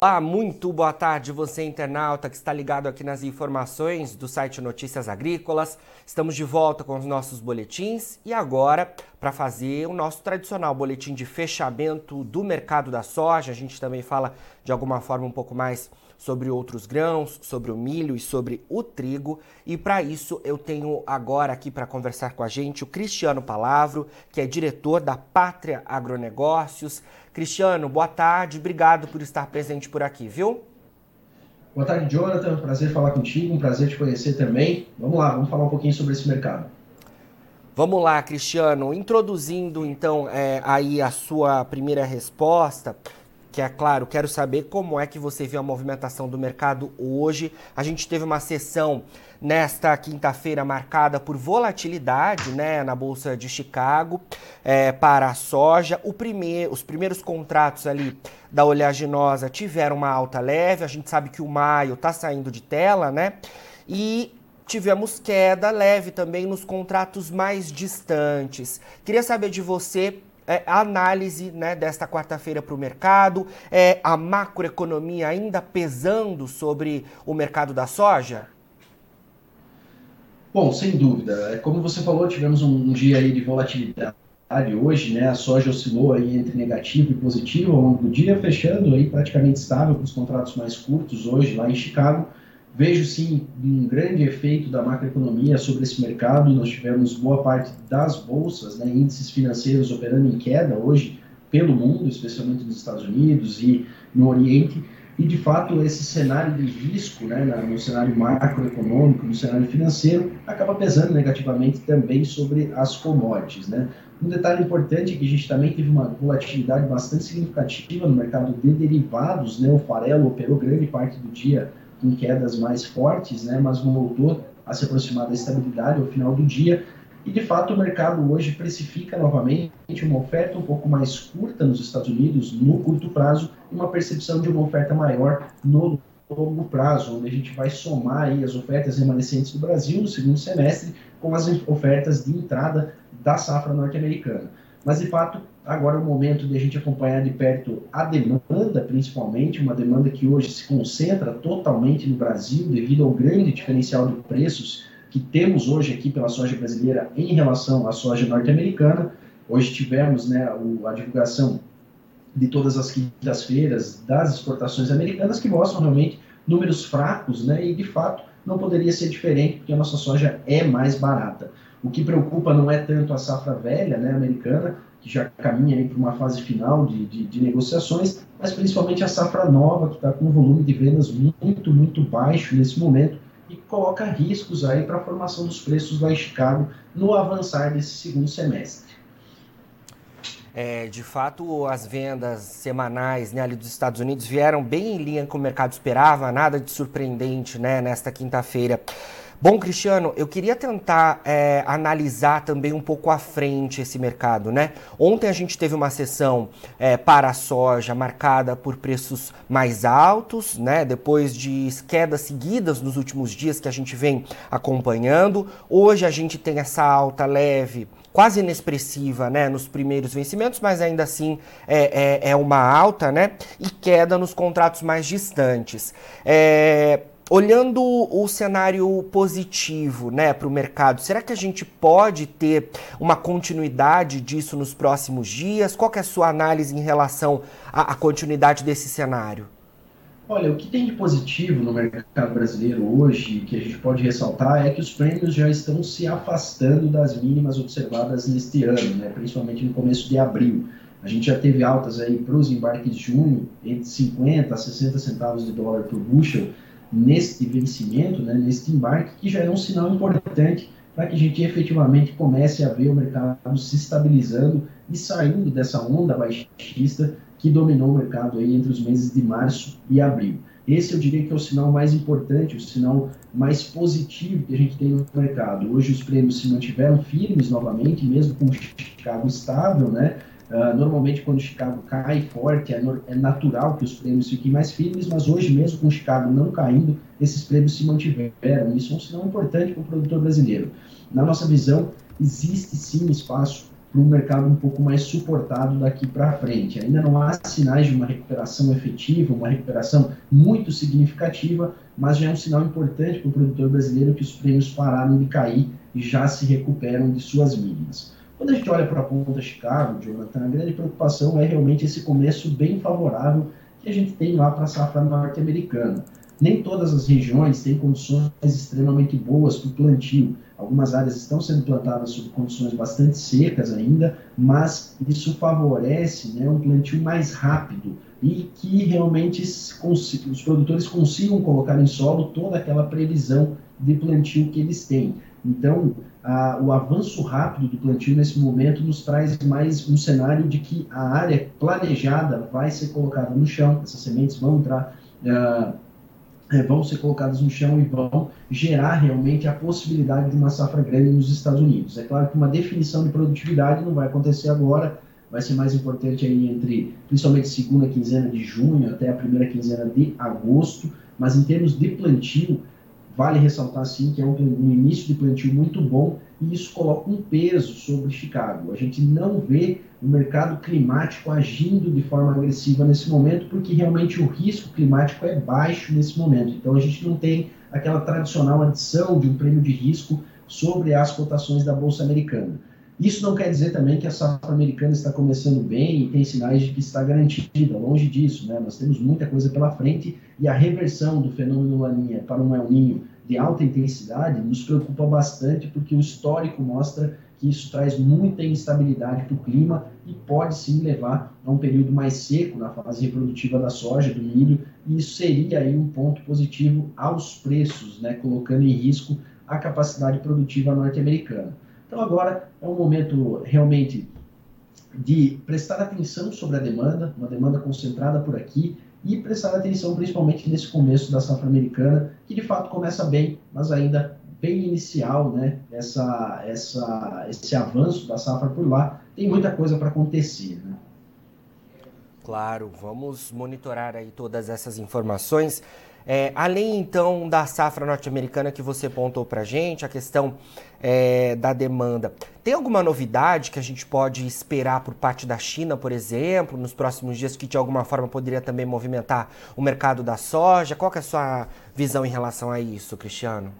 Olá, muito boa tarde, você internauta que está ligado aqui nas informações do site Notícias Agrícolas. Estamos de volta com os nossos boletins e agora para fazer o nosso tradicional boletim de fechamento do mercado da soja. A gente também fala de alguma forma um pouco mais sobre outros grãos, sobre o milho e sobre o trigo. E para isso eu tenho agora aqui para conversar com a gente o Cristiano Palavro, que é diretor da Pátria Agronegócios. Cristiano, boa tarde, obrigado por estar presente por aqui, viu? Boa tarde, Jonathan. Prazer falar contigo, um prazer te conhecer também. Vamos lá, vamos falar um pouquinho sobre esse mercado. Vamos lá, Cristiano. Introduzindo então é, aí a sua primeira resposta, que é claro, quero saber como é que você viu a movimentação do mercado hoje. A gente teve uma sessão nesta quinta-feira marcada por volatilidade né, na Bolsa de Chicago é, para a soja. Primeir, os primeiros contratos ali da oleaginosa tiveram uma alta leve. A gente sabe que o maio está saindo de tela, né? E tivemos queda leve também nos contratos mais distantes. Queria saber de você é, análise né, desta quarta-feira para o mercado, é, a macroeconomia ainda pesando sobre o mercado da soja? Bom, sem dúvida. É, como você falou, tivemos um, dia aí de volatilidade hoje, né? A soja oscilou aí entre negativo e positivo ao longo do dia, fechando aí praticamente estável com os contratos mais curtos hoje lá em Chicago. Vejo sim um grande efeito da macroeconomia sobre esse mercado. Nós tivemos boa parte das bolsas, né, índices financeiros operando em queda hoje pelo mundo, especialmente nos Estados Unidos e no Oriente. E de fato esse cenário de risco, né, no cenário macroeconômico, no cenário financeiro, acaba pesando negativamente também sobre as commodities, né. Um detalhe importante é que a gente também teve uma volatilidade bastante significativa no mercado de derivados, né, o farelo operou grande parte do dia com quedas mais fortes, né, mas voltou a se aproximar da estabilidade ao final do dia. E de fato o mercado hoje precifica novamente uma oferta um pouco mais curta nos Estados Unidos no curto prazo e uma percepção de uma oferta maior no longo prazo, onde a gente vai somar aí as ofertas remanescentes do Brasil no segundo semestre com as ofertas de entrada da safra norte-americana. Mas, de fato, agora é o momento de a gente acompanhar de perto a demanda, principalmente, uma demanda que hoje se concentra totalmente no Brasil, devido ao grande diferencial de preços que temos hoje aqui pela soja brasileira em relação à soja norte-americana. Hoje tivemos né, a divulgação de todas as quintas-feiras das exportações americanas, que mostram realmente números fracos, né, e de fato não poderia ser diferente, porque a nossa soja é mais barata. O que preocupa não é tanto a safra velha né, americana, que já caminha para uma fase final de, de, de, negociações, mas principalmente a safra nova, que está com um volume de vendas muito, muito baixo nesse momento e coloca riscos aí para a formação dos preços lá em Chicago no avançar desse segundo semestre. É, de fato, as vendas semanais né, ali dos Estados Unidos vieram bem em linha com o mercado esperava, nada de surpreendente né, nesta quinta-feira. Bom, Cristiano, eu queria tentar é, analisar também um pouco à frente esse mercado, né? Ontem a gente teve uma sessão é, para a soja marcada por preços mais altos, né? Depois de quedas seguidas nos últimos dias que a gente vem acompanhando. Hoje a gente tem essa alta leve quase inexpressiva né, nos primeiros vencimentos, mas ainda assim é, é, é, uma alta, né? E queda nos contratos mais distantes. É, olhando o cenário positivo né, para o mercado, será que a gente pode ter uma continuidade disso nos próximos dias? Qual é a sua análise em relação à, à continuidade desse cenário? Olha, o que tem de positivo no mercado brasileiro hoje, que a gente pode ressaltar, é que os prêmios já estão se afastando das mínimas observadas neste ano, né, principalmente no começo de abril. A gente já teve altas aí para os embarques de junho, entre 50 a 60 centavos de dólar por bushel, neste vencimento, né, neste embarque, que já é um sinal importante para que a gente efetivamente comece a ver o mercado se estabilizando e saindo dessa onda baixista que dominou o mercado aí entre os meses de março e abril. Esse eu diria que é o sinal mais importante, o sinal mais positivo que a gente tem no mercado. Hoje os prêmios se mantiveram firmes novamente, mesmo com o Chicago estável, né? Uh, normalmente, quando Chicago cai forte, é, é, natural que os prêmios fiquem mais firmes, mas hoje, mesmo com Chicago não caindo, esses prêmios se mantiveram. Isso é um sinal importante para o produtor brasileiro. Na nossa visão, existe sim espaço para um mercado um pouco mais suportado daqui para frente. Ainda não há sinais de uma recuperação efetiva, uma recuperação muito significativa, mas já é um sinal importante para o produtor brasileiro que os prêmios pararam de cair e já se recuperam de suas mínimas. Quando a gente olha para a ponta Chicago, Jonathan, a grande preocupação é realmente esse começo bem favorável que a gente tem lá para a safra norte-americana. Nem todas as regiões têm condições extremamente boas para o plantio. Algumas áreas estão sendo plantadas sob condições bastante secas ainda, mas isso favorece né, um plantio mais rápido e que realmente os produtores consigam colocar em solo toda aquela previsão de plantio que eles têm. Então, a, o avanço rápido do plantio nesse momento nos traz mais um cenário de que a área planejada vai ser colocada no chão, essas sementes vão entrar. Uh, vão ser colocadas no chão e vão gerar realmente a possibilidade de uma safra grande nos Estados Unidos. É claro que uma definição de produtividade não vai acontecer agora, vai ser mais importante aí entre, principalmente segunda quinzena de junho até a primeira quinzena de agosto, mas em termos de plantio, Vale ressaltar, sim, que é um, um, início de plantio muito bom e isso coloca um peso sobre Chicago. A gente não vê o mercado climático agindo de forma agressiva nesse momento, porque realmente o risco climático é baixo nesse momento. Então a gente não tem aquela tradicional adição de um prêmio de risco sobre as cotações da Bolsa Americana. Isso não quer dizer também que a safra americana está começando bem e tem sinais de que está garantida, longe disso, né? Nós temos muita coisa pela frente e a reversão do fenômeno Laninha para um El Ninho de alta intensidade nos preocupa bastante porque o histórico mostra que isso traz muita instabilidade para o clima e pode sim levar a um período mais seco na fase reprodutiva da soja, do milho, e isso seria aí um ponto positivo aos preços, né, colocando em risco a capacidade produtiva norte-americana. Então agora é um momento realmente de prestar atenção sobre a demanda, uma demanda concentrada por aqui, e prestar atenção principalmente nesse começo da safra americana, que de fato começa bem, mas ainda bem inicial, né? Essa, essa, esse avanço da safra por lá, tem muita coisa para acontecer, né? Claro, vamos monitorar aí todas essas informações. É, além então da safra norte-americana que você pontou para gente, a questão é, da demanda, tem alguma novidade que a gente pode esperar por parte da China, por exemplo, nos próximos dias que de alguma forma poderia também movimentar o mercado da soja? Qual é a sua visão em relação a isso, Cristiano?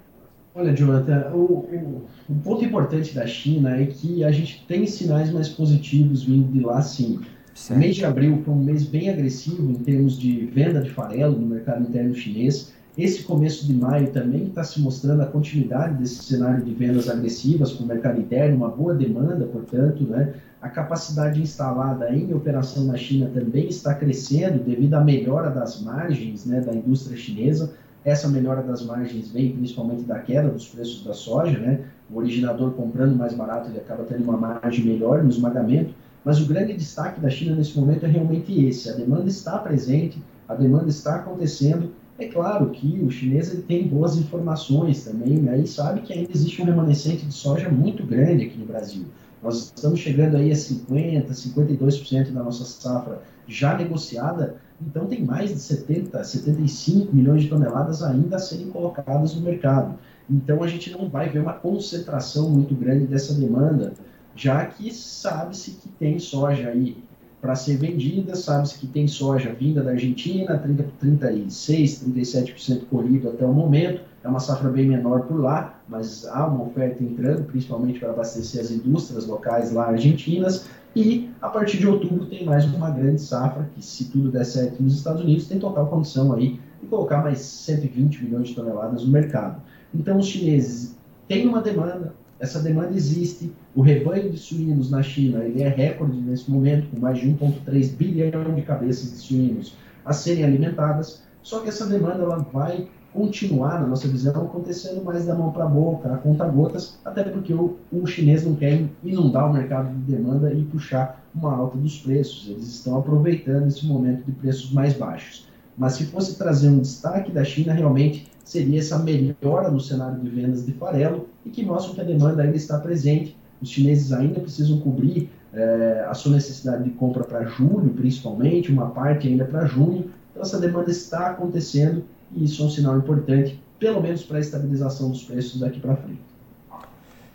Olha, Jonathan, o, o, o ponto importante da China é que a gente tem sinais mais positivos vindo de lá, sim. Certo. O mês de abril foi um mês bem agressivo em termos de venda de farelo no mercado interno chinês. Esse começo de maio também está se mostrando a continuidade desse cenário de vendas agressivas para o mercado interno, uma boa demanda, portanto, né? A capacidade instalada em operação na China também está crescendo devido à melhora das margens né, da indústria chinesa. Essa melhora das margens vem principalmente da queda dos preços da soja, né? O originador comprando mais barato, ele acaba tendo uma margem melhor no esmagamento mas o grande destaque da China nesse momento é realmente esse: a demanda está presente, a demanda está acontecendo. É claro que o chinês ele tem boas informações também, né, e sabe que ainda existe um remanescente de soja muito grande aqui no Brasil. Nós estamos chegando aí a 50%, 52% da nossa safra já negociada, então tem mais de 70, 75 milhões de toneladas ainda a serem colocadas no mercado. Então a gente não vai ver uma concentração muito grande dessa demanda já que sabe-se que tem soja aí para ser vendida, sabe-se que tem soja vinda da Argentina, 30, 36, 37% colhido até o momento, é uma safra bem menor por lá, mas há uma oferta entrando, principalmente para abastecer as indústrias locais lá argentinas, e a partir de outubro tem mais uma grande safra, que se tudo der certo nos Estados Unidos, tem total condição aí de colocar mais 120 milhões de toneladas no mercado. Então os chineses têm uma demanda, essa demanda existe. O rebanho de suínos na China ele é recorde nesse momento, com mais de 1,3 bilhão de cabeças de suínos a serem alimentadas. Só que essa demanda ela vai continuar, na nossa visão, acontecendo mais da mão para a boca, a conta gotas, até porque o, o, chinês não quer inundar o mercado de demanda e puxar uma alta dos preços. Eles estão aproveitando esse momento de preços mais baixos. Mas se fosse trazer um destaque da China, realmente seria essa melhora no cenário de vendas de farelo e que mostra que a demanda ainda está presente. Os chineses ainda precisam cobrir é, a sua necessidade de compra para julho, principalmente, uma parte ainda para junho. Então, essa demanda está acontecendo e isso é um sinal importante, pelo menos para a estabilização dos preços daqui para frente.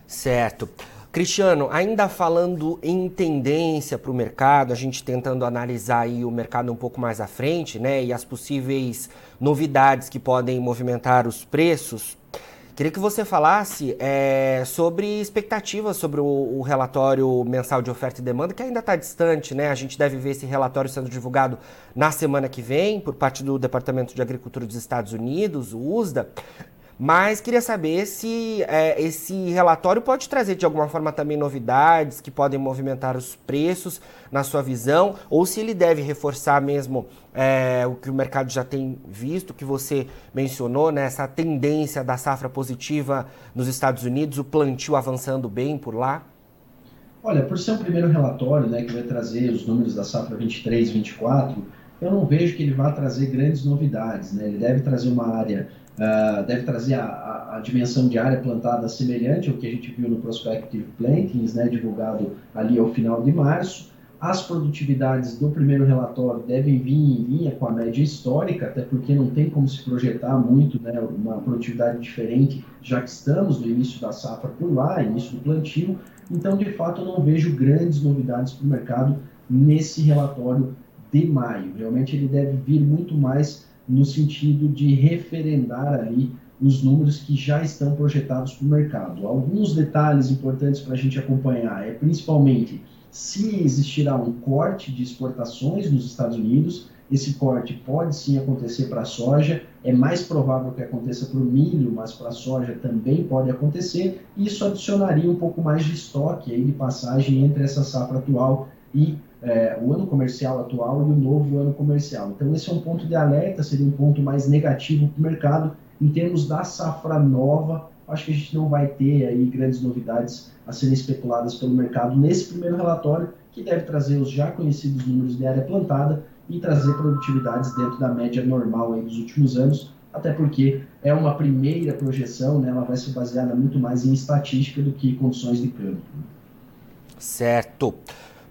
Certo. Cristiano, ainda falando em tendência para o mercado, a gente tentando analisar aí o mercado um pouco mais à frente, né, e as possíveis novidades que podem movimentar os preços, queria que você falasse é, sobre expectativas sobre o, o, relatório mensal de oferta e demanda, que ainda está distante, né? A gente deve ver esse relatório sendo divulgado na semana que vem por parte do Departamento de Agricultura dos Estados Unidos, o USDA. Mas queria saber se é, esse relatório pode trazer de alguma forma também novidades que podem movimentar os preços, na sua visão, ou se ele deve reforçar mesmo é, o que o mercado já tem visto, que você mencionou, né, essa tendência da safra positiva nos Estados Unidos, o plantio avançando bem por lá? Olha, por ser um primeiro relatório né, que vai trazer os números da safra 23, 24, eu não vejo que ele vá trazer grandes novidades. Né? Ele deve trazer uma área uh, deve trazer a, a, a, dimensão de área plantada semelhante ao que a gente viu no Prospective Plantings, né, divulgado ali ao final de março. As produtividades do primeiro relatório devem vir em linha com a média histórica, até porque não tem como se projetar muito né, uma produtividade diferente, já que estamos no início da safra por lá, início do plantio. Então, de fato, eu não vejo grandes novidades para o mercado nesse relatório de maio. Realmente, ele deve vir muito mais no sentido de referendar ali os números que já estão projetados para o mercado. Alguns detalhes importantes para a gente acompanhar é principalmente se existirá um corte de exportações nos Estados Unidos. Esse corte pode sim acontecer para a soja, é mais provável que aconteça para o milho, mas para a soja também pode acontecer. Isso adicionaria um pouco mais de estoque aí de passagem entre essa safra atual e é, o ano comercial atual e o novo ano comercial. Então, esse é um ponto de alerta, seria um ponto mais negativo para o mercado. Em termos da safra nova, acho que a gente não vai ter aí grandes novidades a serem especuladas pelo mercado nesse primeiro relatório, que deve trazer os já conhecidos números de área plantada e trazer produtividades dentro da média normal aí dos últimos anos, até porque é uma primeira projeção, né, ela vai ser baseada muito mais em estatística do que condições de campo. Certo.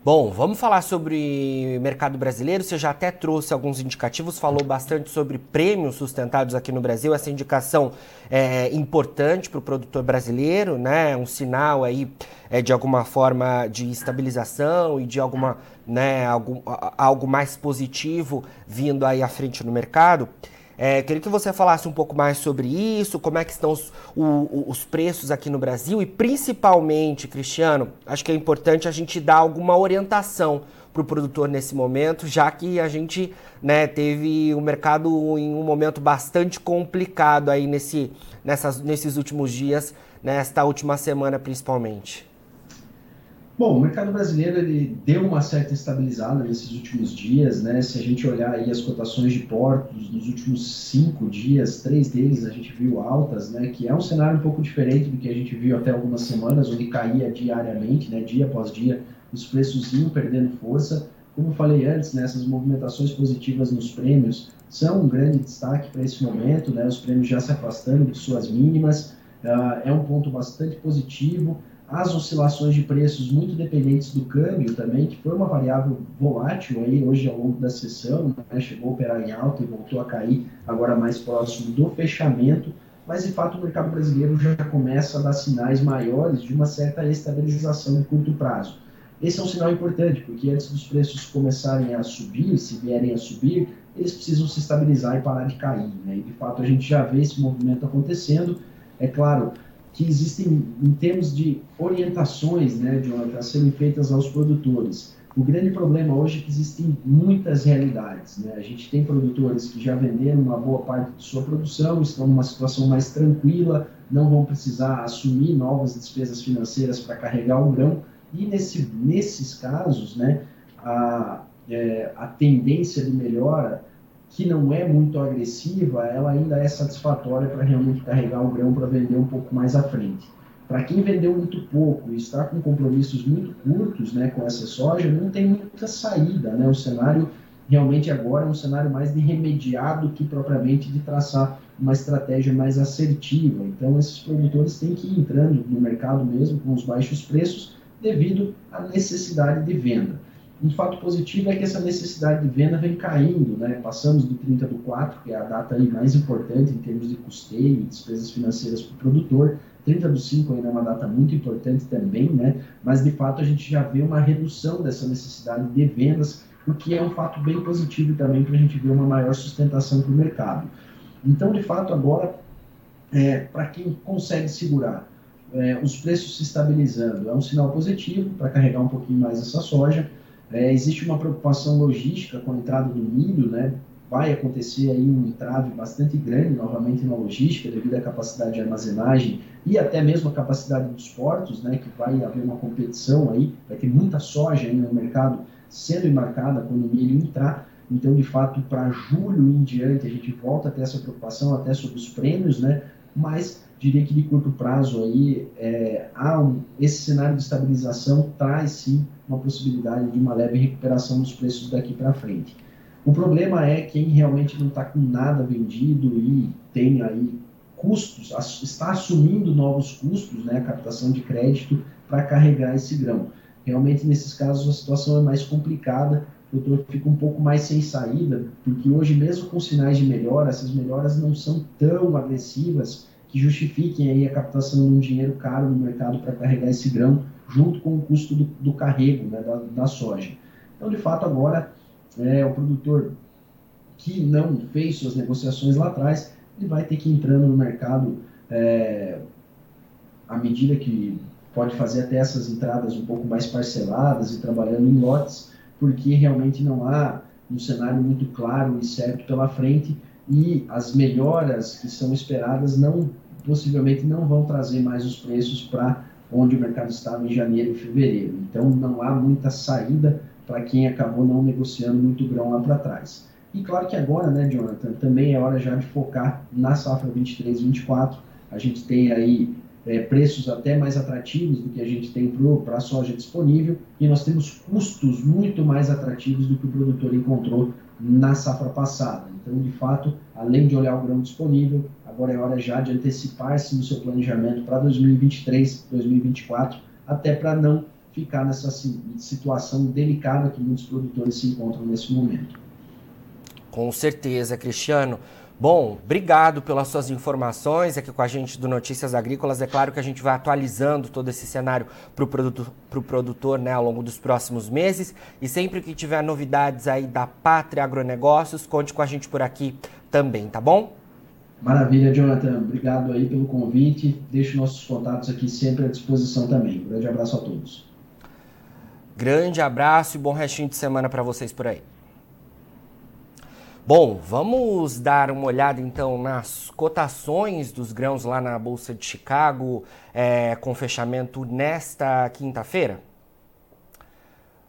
Bom, vamos falar sobre mercado brasileiro. Você já até trouxe alguns indicativos, falou bastante sobre prêmios sustentados aqui no Brasil. Essa indicação é importante para o produtor brasileiro, né? Um sinal aí é, de alguma forma de estabilização e de alguma, né, algum, algo mais positivo vindo aí à frente no mercado. É, queria que você falasse um pouco mais sobre isso, como é que estão os, o, os preços aqui no Brasil e principalmente, Cristiano, acho que é importante a gente dar alguma orientação para o produtor nesse momento, já que a gente né, teve o mercado em um momento bastante complicado aí nesse, nessas, nesses últimos dias, nesta última semana principalmente. Bom, o mercado brasileiro ele deu uma certa estabilizada nesses últimos dias, né? Se a gente olhar aí as cotações de portos nos últimos cinco dias, três deles a gente viu altas, né? Que é um cenário um pouco diferente do que a gente viu até algumas semanas, onde caía diariamente, né? Dia após dia, os preços iam perdendo força. Como eu falei antes, né? Essas movimentações positivas nos prêmios são um grande destaque para esse momento, né? Os prêmios já se afastando de suas mínimas, uh, é um ponto bastante positivo as oscilações de preços muito dependentes do câmbio também, que foi uma variável volátil aí hoje ao longo da sessão, né? chegou a operar em alta e voltou a cair agora mais próximo do fechamento, mas de fato o mercado brasileiro já começa a dar sinais maiores de uma certa estabilização de curto prazo. Esse é um sinal importante, porque antes dos preços começarem a subir, se vierem a subir, eles precisam se estabilizar e parar de cair. Né? E de fato a gente já vê esse movimento acontecendo. É claro, que existem em termos de orientações né, de a serem feitas aos produtores. O grande problema hoje é que existem muitas realidades. Né? A gente tem produtores que já venderam uma boa parte de sua produção, estão numa situação mais tranquila, não vão precisar assumir novas despesas financeiras para carregar o grão. E nesse, nesses casos, né, a, é, a tendência de melhora que não é muito agressiva, ela ainda é satisfatória para realmente carregar o grão para vender um pouco mais à frente. Para quem vendeu muito pouco e está com compromissos muito curtos né, com essa soja, não tem muita saída. Né? O cenário realmente agora é um cenário mais de remediar do que propriamente de traçar uma estratégia mais assertiva. Então, esses produtores têm que ir entrando no mercado mesmo com os baixos preços devido à necessidade de venda. Um fato positivo é que essa necessidade de venda vem caindo, né? Passamos do 30 do 4, que é a data aí mais importante em termos de custeio e despesas financeiras para o produtor, 30 do 5 ainda é uma data muito importante também, né? Mas de fato a gente já vê uma redução dessa necessidade de vendas, o que é um fato bem positivo também para a gente ver uma maior sustentação para o mercado. Então, de fato, agora, é, para quem consegue segurar é, os preços se estabilizando, é um sinal positivo para carregar um pouquinho mais essa soja. É, existe uma preocupação logística com a entrada do milho, né? vai acontecer aí um entrave bastante grande novamente na logística devido à capacidade de armazenagem e até mesmo a capacidade dos portos, né, que vai haver uma competição aí, vai ter muita soja aí no mercado sendo embarcada quando o milho entrar. Então, de fato, para julho em diante, a gente volta a ter essa preocupação até sobre os prêmios, né? Mas diria que de curto prazo aí, é, há um, esse cenário de estabilização traz sim uma possibilidade de uma leve recuperação dos preços daqui para frente. O problema é quem realmente não está com nada vendido e tem aí custos, está assumindo novos custos, né, a captação de crédito para carregar esse grão. Realmente, nesses casos, a situação é mais complicada, o produtor fica um pouco mais sem saída, porque hoje, mesmo com sinais de melhora, essas melhoras não são tão agressivas que justifiquem aí a captação de um dinheiro caro no mercado para carregar esse grão, junto com o custo do, do carrego né, da, da soja. Então, de fato, agora é, o produtor que não fez suas negociações lá atrás, ele vai ter que ir entrando no mercado é, à medida que pode fazer até essas entradas um pouco mais parceladas e trabalhando em lotes, porque realmente não há um cenário muito claro e certo pela frente e as melhoras que são esperadas não possivelmente não vão trazer mais os preços para onde o mercado estava em janeiro e fevereiro. Então não há muita saída para quem acabou não negociando muito grão lá para trás. E claro que agora, né, Jonathan, também é hora já de focar na safra 23-24. A gente tem aí é, preços até mais atrativos do que a gente tem para a soja disponível e nós temos custos muito mais atrativos do que o produtor encontrou na safra passada. Então, de fato, além de olhar o grão disponível, agora é hora já de antecipar-se no seu planejamento para 2023, 2024, até para não ficar nessa situação delicada que muitos produtores se encontram nesse momento. Com certeza, Cristiano. Bom, obrigado pelas suas informações aqui com a gente do Notícias Agrícolas. É claro que a gente vai atualizando todo esse cenário para o produtor, produtor né, ao longo dos próximos meses. E sempre que tiver novidades aí da Pátria Agronegócios, conte com a gente por aqui também, tá bom? Maravilha, Jonathan. Obrigado aí pelo convite. Deixo nossos contatos aqui sempre à disposição também. Um grande abraço a todos. Grande abraço e bom restinho de semana para vocês por aí. Bom, vamos dar uma olhada então nas cotações dos grãos lá na Bolsa de Chicago, é, com fechamento nesta quinta-feira.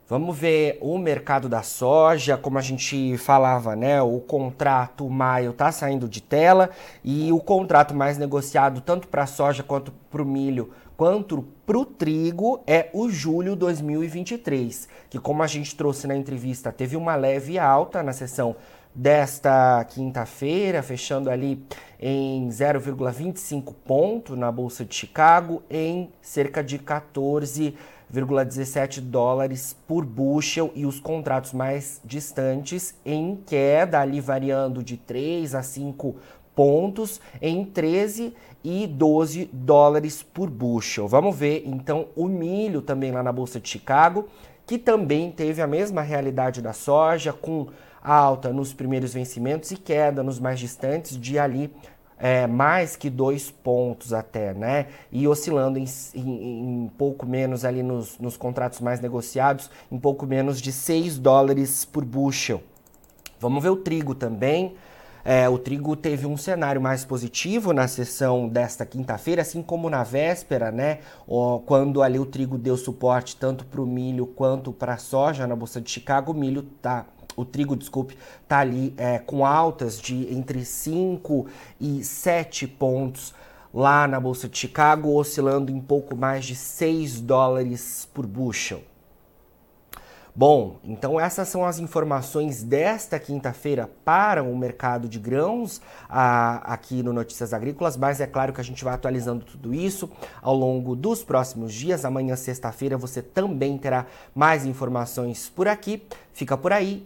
Vamos ver o mercado da soja, como a gente falava, né? O contrato maio está saindo de tela e o contrato mais negociado tanto para soja quanto para o milho quanto para o trigo é o julho 2023, que como a gente trouxe na entrevista, teve uma leve alta na sessão desta quinta-feira, fechando ali em 0,25 ponto na Bolsa de Chicago, em cerca de 14,17 dólares por bushel e os contratos mais distantes em queda, ali variando de 3 a 5 pontos em 13 e 12 dólares por bushel. Vamos ver então o milho também lá na Bolsa de Chicago, que também teve a mesma realidade da soja, com alta nos primeiros vencimentos e queda nos mais distantes de ali é, mais que dois pontos até, né? E oscilando em, em, em pouco menos ali nos, nos contratos mais negociados, em pouco menos de 6 dólares por bushel. Vamos ver o trigo também. É, o trigo teve um cenário mais positivo na sessão desta quinta-feira, assim como na véspera, né? quando ali o trigo deu suporte tanto para o milho quanto para a soja na Bolsa de Chicago, o milho tá. O trigo, desculpe, tá ali é, com altas de entre 5 e 7 pontos lá na Bolsa de Chicago, oscilando em pouco mais de 6 dólares por bushel. Bom, então essas são as informações desta quinta-feira para o mercado de grãos a, aqui no Notícias Agrícolas, mas é claro que a gente vai atualizando tudo isso ao longo dos próximos dias. Amanhã, sexta-feira, você também terá mais informações por aqui. Fica por aí,